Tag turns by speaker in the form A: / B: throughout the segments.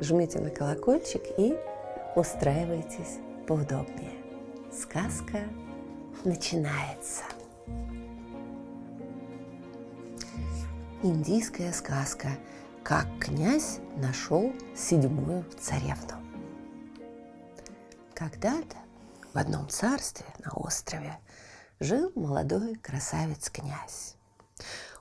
A: жмите на колокольчик и устраивайтесь поудобнее. Сказка начинается. Индийская сказка «Как князь нашел седьмую царевну». Когда-то в одном царстве на острове жил молодой красавец-князь.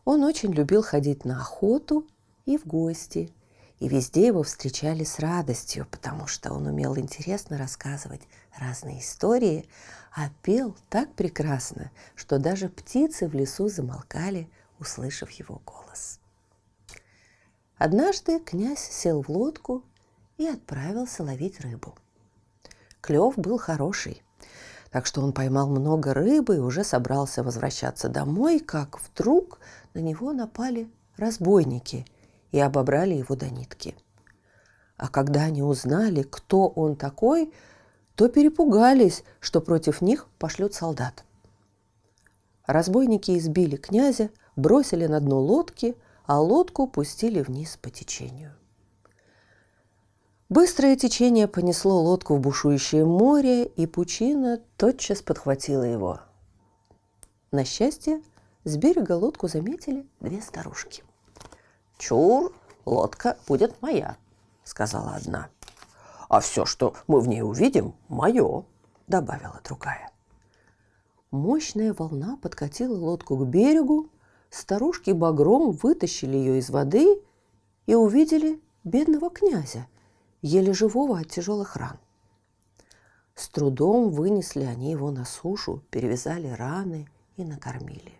A: Он очень любил ходить на охоту и в гости, и везде его встречали с радостью, потому что он умел интересно рассказывать разные истории, а пел так прекрасно, что даже птицы в лесу замолкали, услышав его голос. Однажды князь сел в лодку и отправился ловить рыбу. Клев был хороший, так что он поймал много рыбы и уже собрался возвращаться домой, как вдруг на него напали разбойники и обобрали его до нитки. А когда они узнали, кто он такой, то перепугались, что против них пошлют солдат. Разбойники избили князя, бросили на дно лодки, а лодку пустили вниз по течению. Быстрое течение понесло лодку в бушующее море, и пучина тотчас подхватила его. На счастье, с берега лодку заметили две старушки. «Чур, лодка будет моя», — сказала одна. «А все, что мы в ней увидим, мое», — добавила другая. Мощная волна подкатила лодку к берегу, старушки багром вытащили ее из воды и увидели бедного князя, еле живого от тяжелых ран. С трудом вынесли они его на сушу, перевязали раны и накормили.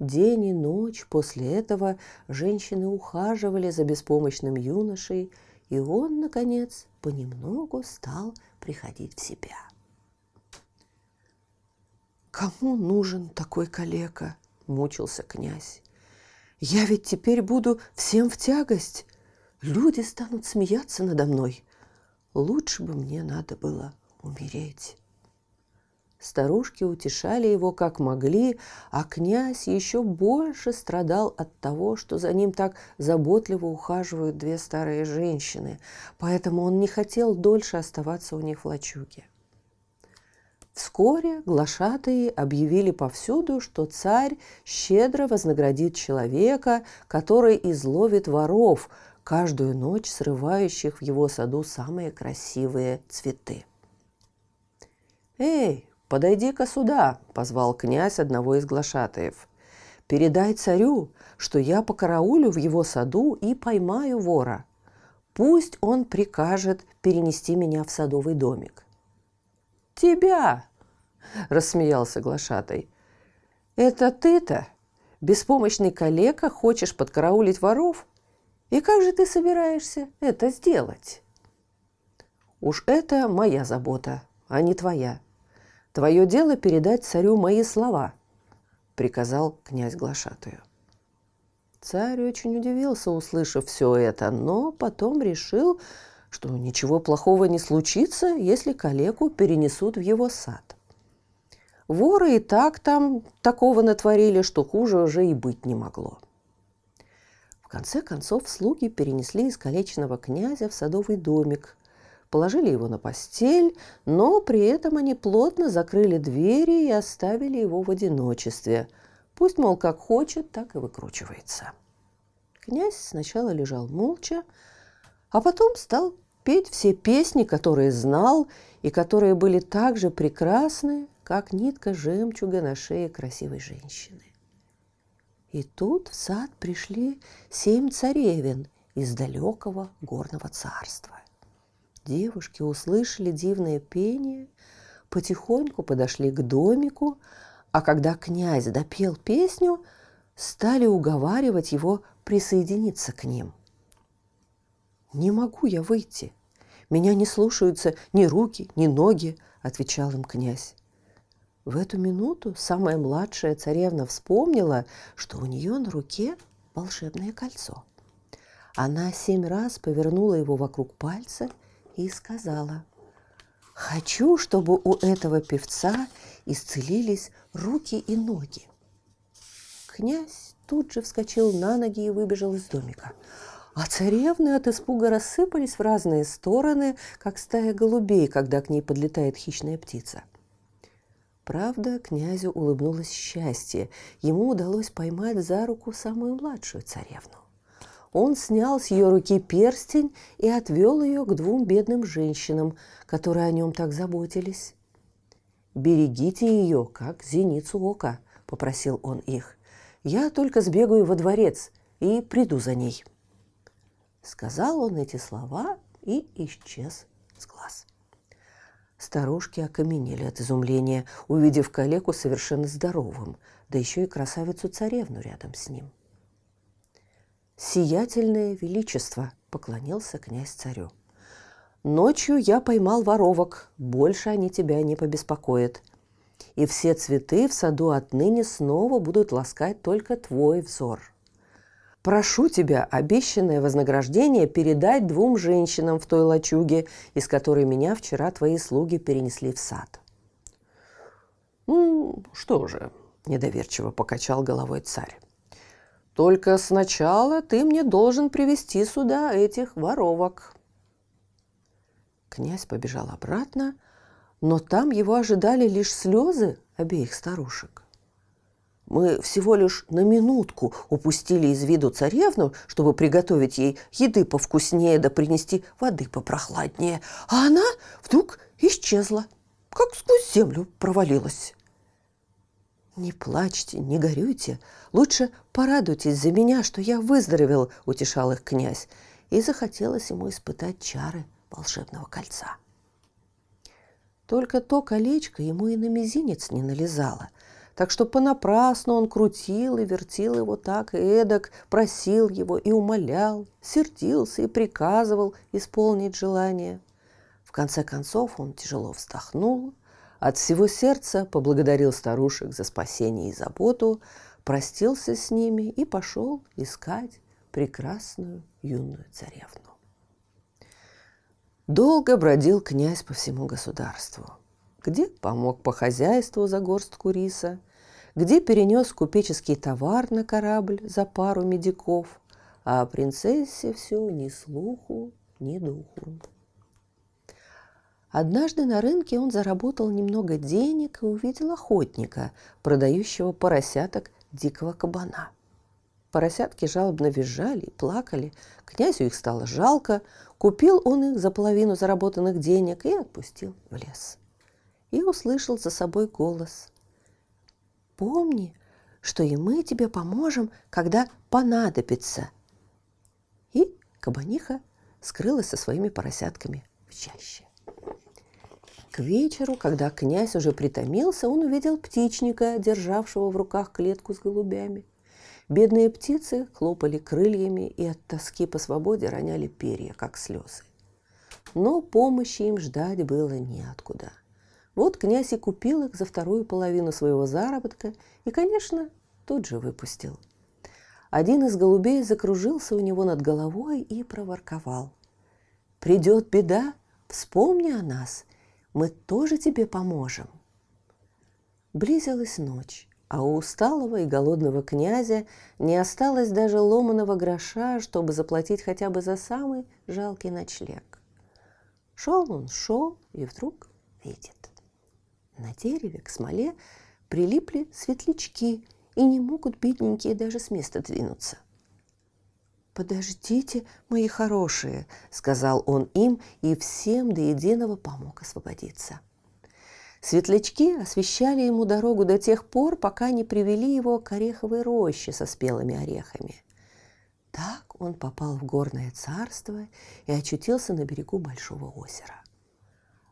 A: День и ночь после этого женщины ухаживали за беспомощным юношей, и он, наконец, понемногу стал приходить в себя. «Кому нужен такой калека?» – мучился князь. «Я ведь теперь буду всем в тягость. Люди станут смеяться надо мной. Лучше бы мне надо было умереть». Старушки утешали его как могли, а князь еще больше страдал от того, что за ним так заботливо ухаживают две старые женщины, поэтому он не хотел дольше оставаться у них в лачуге. Вскоре глашатые объявили повсюду, что царь щедро вознаградит человека, который изловит воров, каждую ночь срывающих в его саду самые красивые цветы. «Эй, подойди-ка сюда!» – позвал князь одного из глашатаев. «Передай царю, что я покараулю в его саду и поймаю вора. Пусть он прикажет перенести меня в садовый домик». «Тебя!» – рассмеялся глашатай. «Это ты-то, беспомощный калека, хочешь подкараулить воров? И как же ты собираешься это сделать?» «Уж это моя забота, а не твоя. Твое дело передать царю мои слова», – приказал князь глашатую. Царь очень удивился, услышав все это, но потом решил, что ничего плохого не случится, если калеку перенесут в его сад. Воры и так там такого натворили, что хуже уже и быть не могло. В конце концов слуги перенесли искалеченного князя в садовый домик, положили его на постель, но при этом они плотно закрыли двери и оставили его в одиночестве. Пусть, мол, как хочет, так и выкручивается. Князь сначала лежал молча, а потом стал петь все песни, которые знал и которые были так же прекрасны, как нитка жемчуга на шее красивой женщины. И тут в сад пришли семь царевин из далекого горного царства. Девушки услышали дивное пение, потихоньку подошли к домику, а когда князь допел песню, стали уговаривать его присоединиться к ним. «Не могу я выйти. Меня не слушаются ни руки, ни ноги», – отвечал им князь. В эту минуту самая младшая царевна вспомнила, что у нее на руке волшебное кольцо. Она семь раз повернула его вокруг пальца и сказала, «Хочу, чтобы у этого певца исцелились руки и ноги». Князь тут же вскочил на ноги и выбежал из домика. А царевны от испуга рассыпались в разные стороны, как стая голубей, когда к ней подлетает хищная птица. Правда, князю улыбнулось счастье. Ему удалось поймать за руку самую младшую царевну. Он снял с ее руки перстень и отвел ее к двум бедным женщинам, которые о нем так заботились. «Берегите ее, как зеницу ока», — попросил он их. «Я только сбегаю во дворец и приду за ней». Сказал он эти слова и исчез с глаз. Старушки окаменели от изумления, увидев калеку совершенно здоровым, да еще и красавицу-царевну рядом с ним. «Сиятельное величество!» – поклонился князь царю. «Ночью я поймал воровок, больше они тебя не побеспокоят. И все цветы в саду отныне снова будут ласкать только твой взор. Прошу тебя обещанное вознаграждение передать двум женщинам в той лачуге, из которой меня вчера твои слуги перенесли в сад». «Ну, что же», – недоверчиво покачал головой царь. «Только сначала ты мне должен привести сюда этих воровок». Князь побежал обратно, но там его ожидали лишь слезы обеих старушек. Мы всего лишь на минутку упустили из виду царевну, чтобы приготовить ей еды повкуснее да принести воды попрохладнее. А она вдруг исчезла, как сквозь землю провалилась. «Не плачьте, не горюйте. Лучше порадуйтесь за меня, что я выздоровел», – утешал их князь. И захотелось ему испытать чары волшебного кольца. Только то колечко ему и на мизинец не налезало – так что понапрасну он крутил и вертел его так и эдак, просил его и умолял, сердился и приказывал исполнить желание. В конце концов он тяжело вздохнул, от всего сердца поблагодарил старушек за спасение и заботу, простился с ними и пошел искать прекрасную юную царевну. Долго бродил князь по всему государству. Где помог по хозяйству за горстку риса, где перенес купеческий товар на корабль за пару медиков, а о принцессе все ни слуху, ни духу. Однажды на рынке он заработал немного денег и увидел охотника, продающего поросяток дикого кабана. Поросятки жалобно визжали и плакали. Князю их стало жалко. Купил он их за половину заработанных денег и отпустил в лес. И услышал за собой голос. Помни, что и мы тебе поможем, когда понадобится. И кабаниха скрылась со своими поросятками в чаще. Вечеру, когда князь уже притомился, он увидел птичника, державшего в руках клетку с голубями. Бедные птицы хлопали крыльями и от тоски по свободе роняли перья, как слезы. Но помощи им ждать было неоткуда. Вот князь и купил их за вторую половину своего заработка и, конечно, тут же выпустил. Один из голубей закружился у него над головой и проворковал. «Придет беда, вспомни о нас, мы тоже тебе поможем». Близилась ночь, а у усталого и голодного князя не осталось даже ломаного гроша, чтобы заплатить хотя бы за самый жалкий ночлег. Шел он, шел, и вдруг видит. На дереве к смоле прилипли светлячки и не могут бедненькие даже с места двинуться. «Подождите, мои хорошие», — сказал он им и всем до единого помог освободиться. Светлячки освещали ему дорогу до тех пор, пока не привели его к ореховой роще со спелыми орехами. Так он попал в горное царство и очутился на берегу большого озера.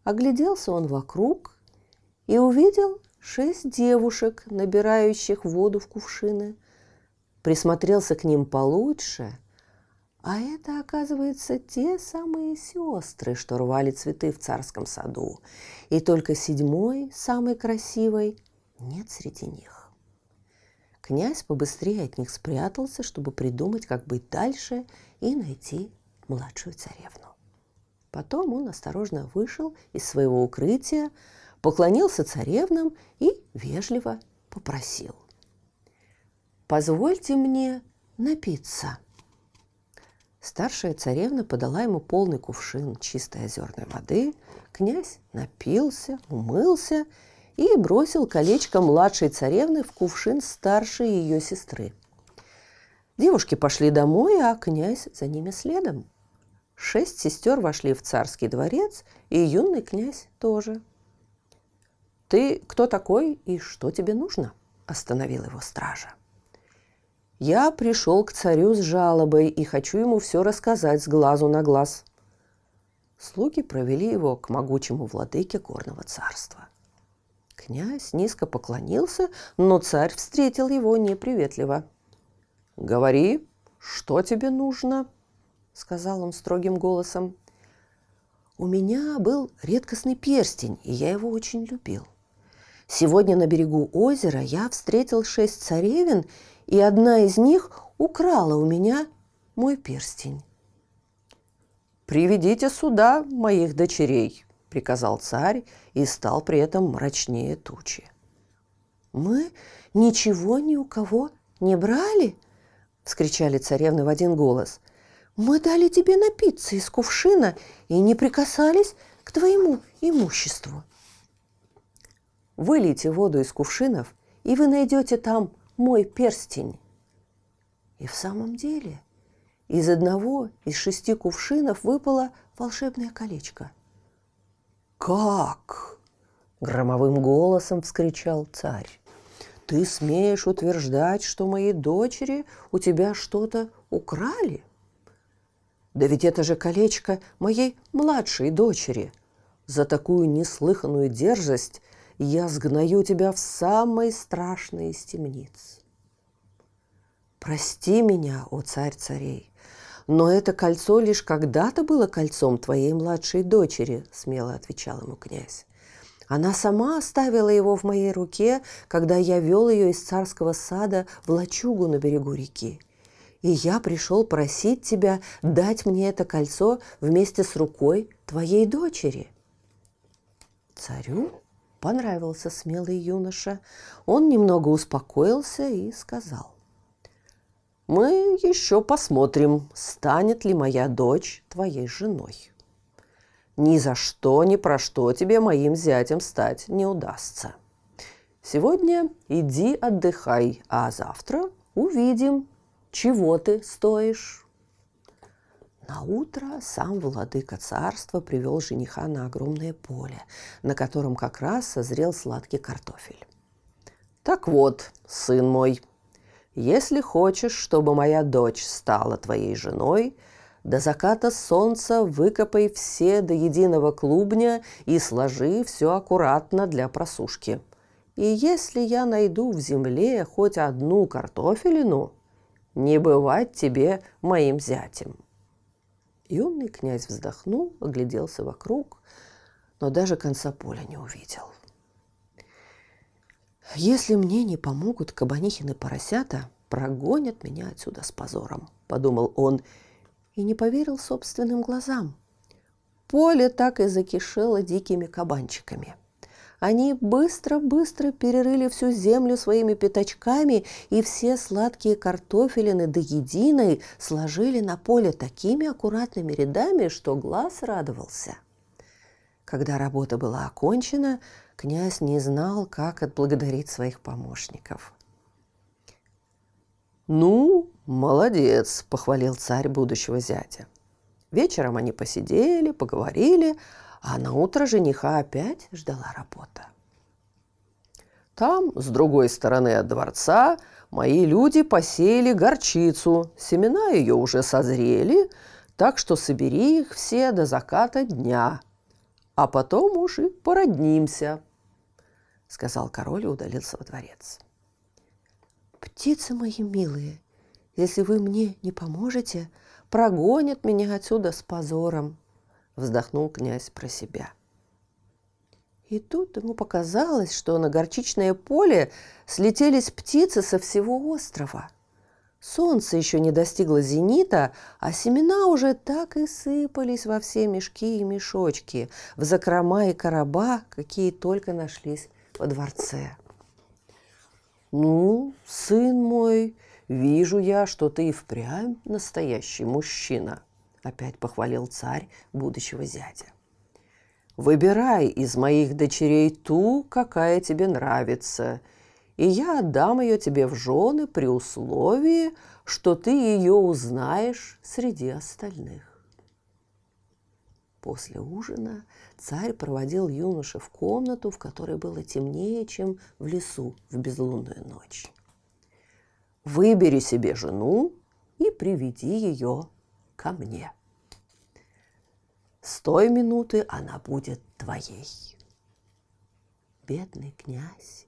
A: Огляделся он вокруг и увидел шесть девушек, набирающих воду в кувшины. Присмотрелся к ним получше, А это, оказывается, те самые сестры, что рвали цветы в царском саду. И только седьмой, самой красивой, нет среди них. Князь побыстрее от них спрятался, чтобы придумать, как быть дальше и найти младшую царевну. Потом он осторожно вышел из своего укрытия, поклонился царевнам и вежливо попросил. «Позвольте мне напиться». Старшая царевна подала ему полный кувшин чистой озерной воды. Князь напился, умылся и бросил колечко младшей царевны в кувшин старшей ее сестры. Девушки пошли домой, а князь за ними следом. Шесть сестер вошли в царский дворец, и юный князь тоже. «Ты кто такой и что тебе нужно?» – остановил его стража. Я пришел к царю с жалобой и хочу ему все рассказать с глазу на глаз. Слуги провели его к могучему владыке горного царства. Князь низко поклонился, но царь встретил его неприветливо. «Говори, что тебе нужно?» — сказал он строгим голосом. «У меня был редкостный перстень, и я его очень любил. Сегодня на берегу озера я встретил шесть царевин и одна из них украла у меня мой перстень. «Приведите сюда моих дочерей», — приказал царь и стал при этом мрачнее тучи. «Мы ничего ни у кого не брали?» — вскричали царевны в один голос. «Мы дали тебе напиться из кувшина и не прикасались к твоему имуществу». «Вылейте воду из кувшинов, и вы найдете там мой перстень. И в самом деле из одного из шести кувшинов выпало волшебное колечко. «Как?» – громовым голосом вскричал царь. «Ты смеешь утверждать, что мои дочери у тебя что-то украли? Да ведь это же колечко моей младшей дочери. За такую неслыханную дерзость я сгною тебя в самой страшной из темниц. Прости меня, о царь царей, но это кольцо лишь когда-то было кольцом твоей младшей дочери, смело отвечал ему князь. Она сама оставила его в моей руке, когда я вел ее из царского сада в лачугу на берегу реки. И я пришел просить тебя дать мне это кольцо вместе с рукой твоей дочери. Царю понравился смелый юноша. Он немного успокоился и сказал. «Мы еще посмотрим, станет ли моя дочь твоей женой. Ни за что, ни про что тебе моим зятем стать не удастся. Сегодня иди отдыхай, а завтра увидим, чего ты стоишь». На утро сам владыка царства привел жениха на огромное поле, на котором как раз созрел сладкий картофель. «Так вот, сын мой, если хочешь, чтобы моя дочь стала твоей женой, до заката солнца выкопай все до единого клубня и сложи все аккуратно для просушки. И если я найду в земле хоть одну картофелину, не бывать тебе моим зятем». Юный князь вздохнул, огляделся вокруг, но даже конца поля не увидел. «Если мне не помогут кабанихины поросята, прогонят меня отсюда с позором», — подумал он и не поверил собственным глазам. Поле так и закишело дикими кабанчиками — они быстро-быстро перерыли всю землю своими пятачками и все сладкие картофелины до единой сложили на поле такими аккуратными рядами, что глаз радовался. Когда работа была окончена, князь не знал, как отблагодарить своих помощников. «Ну, молодец!» – похвалил царь будущего зятя. Вечером они посидели, поговорили, а на утро жениха опять ждала работа. Там, с другой стороны от дворца, мои люди посеяли горчицу. Семена ее уже созрели, так что собери их все до заката дня, а потом уж и породнимся, — сказал король и удалился во дворец. «Птицы мои милые, если вы мне не поможете, прогонят меня отсюда с позором, вздохнул князь про себя. И тут ему показалось, что на горчичное поле слетелись птицы со всего острова. Солнце еще не достигло зенита, а семена уже так и сыпались во все мешки и мешочки, в закрома и короба, какие только нашлись во дворце. «Ну, сын мой, вижу я, что ты и впрямь настоящий мужчина», – опять похвалил царь будущего зятя. Выбирай из моих дочерей ту, какая тебе нравится, и я отдам ее тебе в жены при условии, что ты ее узнаешь среди остальных. После ужина царь проводил юношу в комнату, в которой было темнее, чем в лесу в безлунную ночь. «Выбери себе жену и приведи ее ко мне», с той минуты она будет твоей. Бедный князь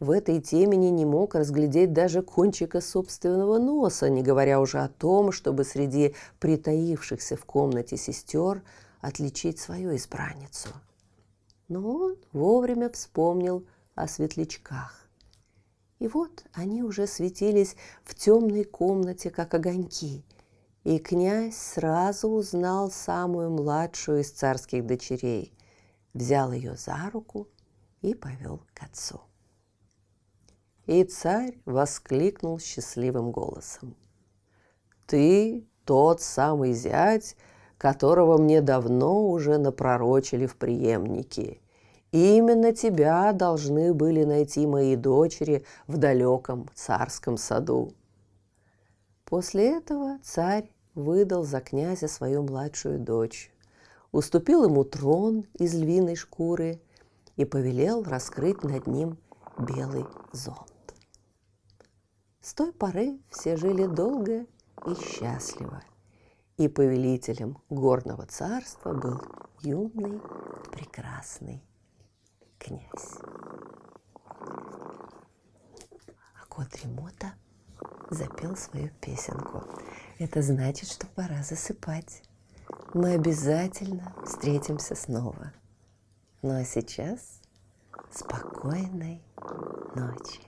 A: в этой темени не мог разглядеть даже кончика собственного носа, не говоря уже о том, чтобы среди притаившихся в комнате сестер отличить свою избранницу. Но он вовремя вспомнил о светлячках. И вот они уже светились в темной комнате, как огоньки – и князь сразу узнал самую младшую из царских дочерей, взял ее за руку и повел к отцу. И царь воскликнул счастливым голосом. «Ты тот самый зять, которого мне давно уже напророчили в преемнике. Именно тебя должны были найти мои дочери в далеком царском саду». После этого царь выдал за князя свою младшую дочь, уступил ему трон из львиной шкуры и повелел раскрыть над ним белый зонт. С той поры все жили долго и счастливо, и повелителем горного царства был юный, прекрасный князь. А кот Ремота запел свою песенку. Это значит, что пора засыпать. Мы обязательно встретимся снова. Ну а сейчас спокойной ночи.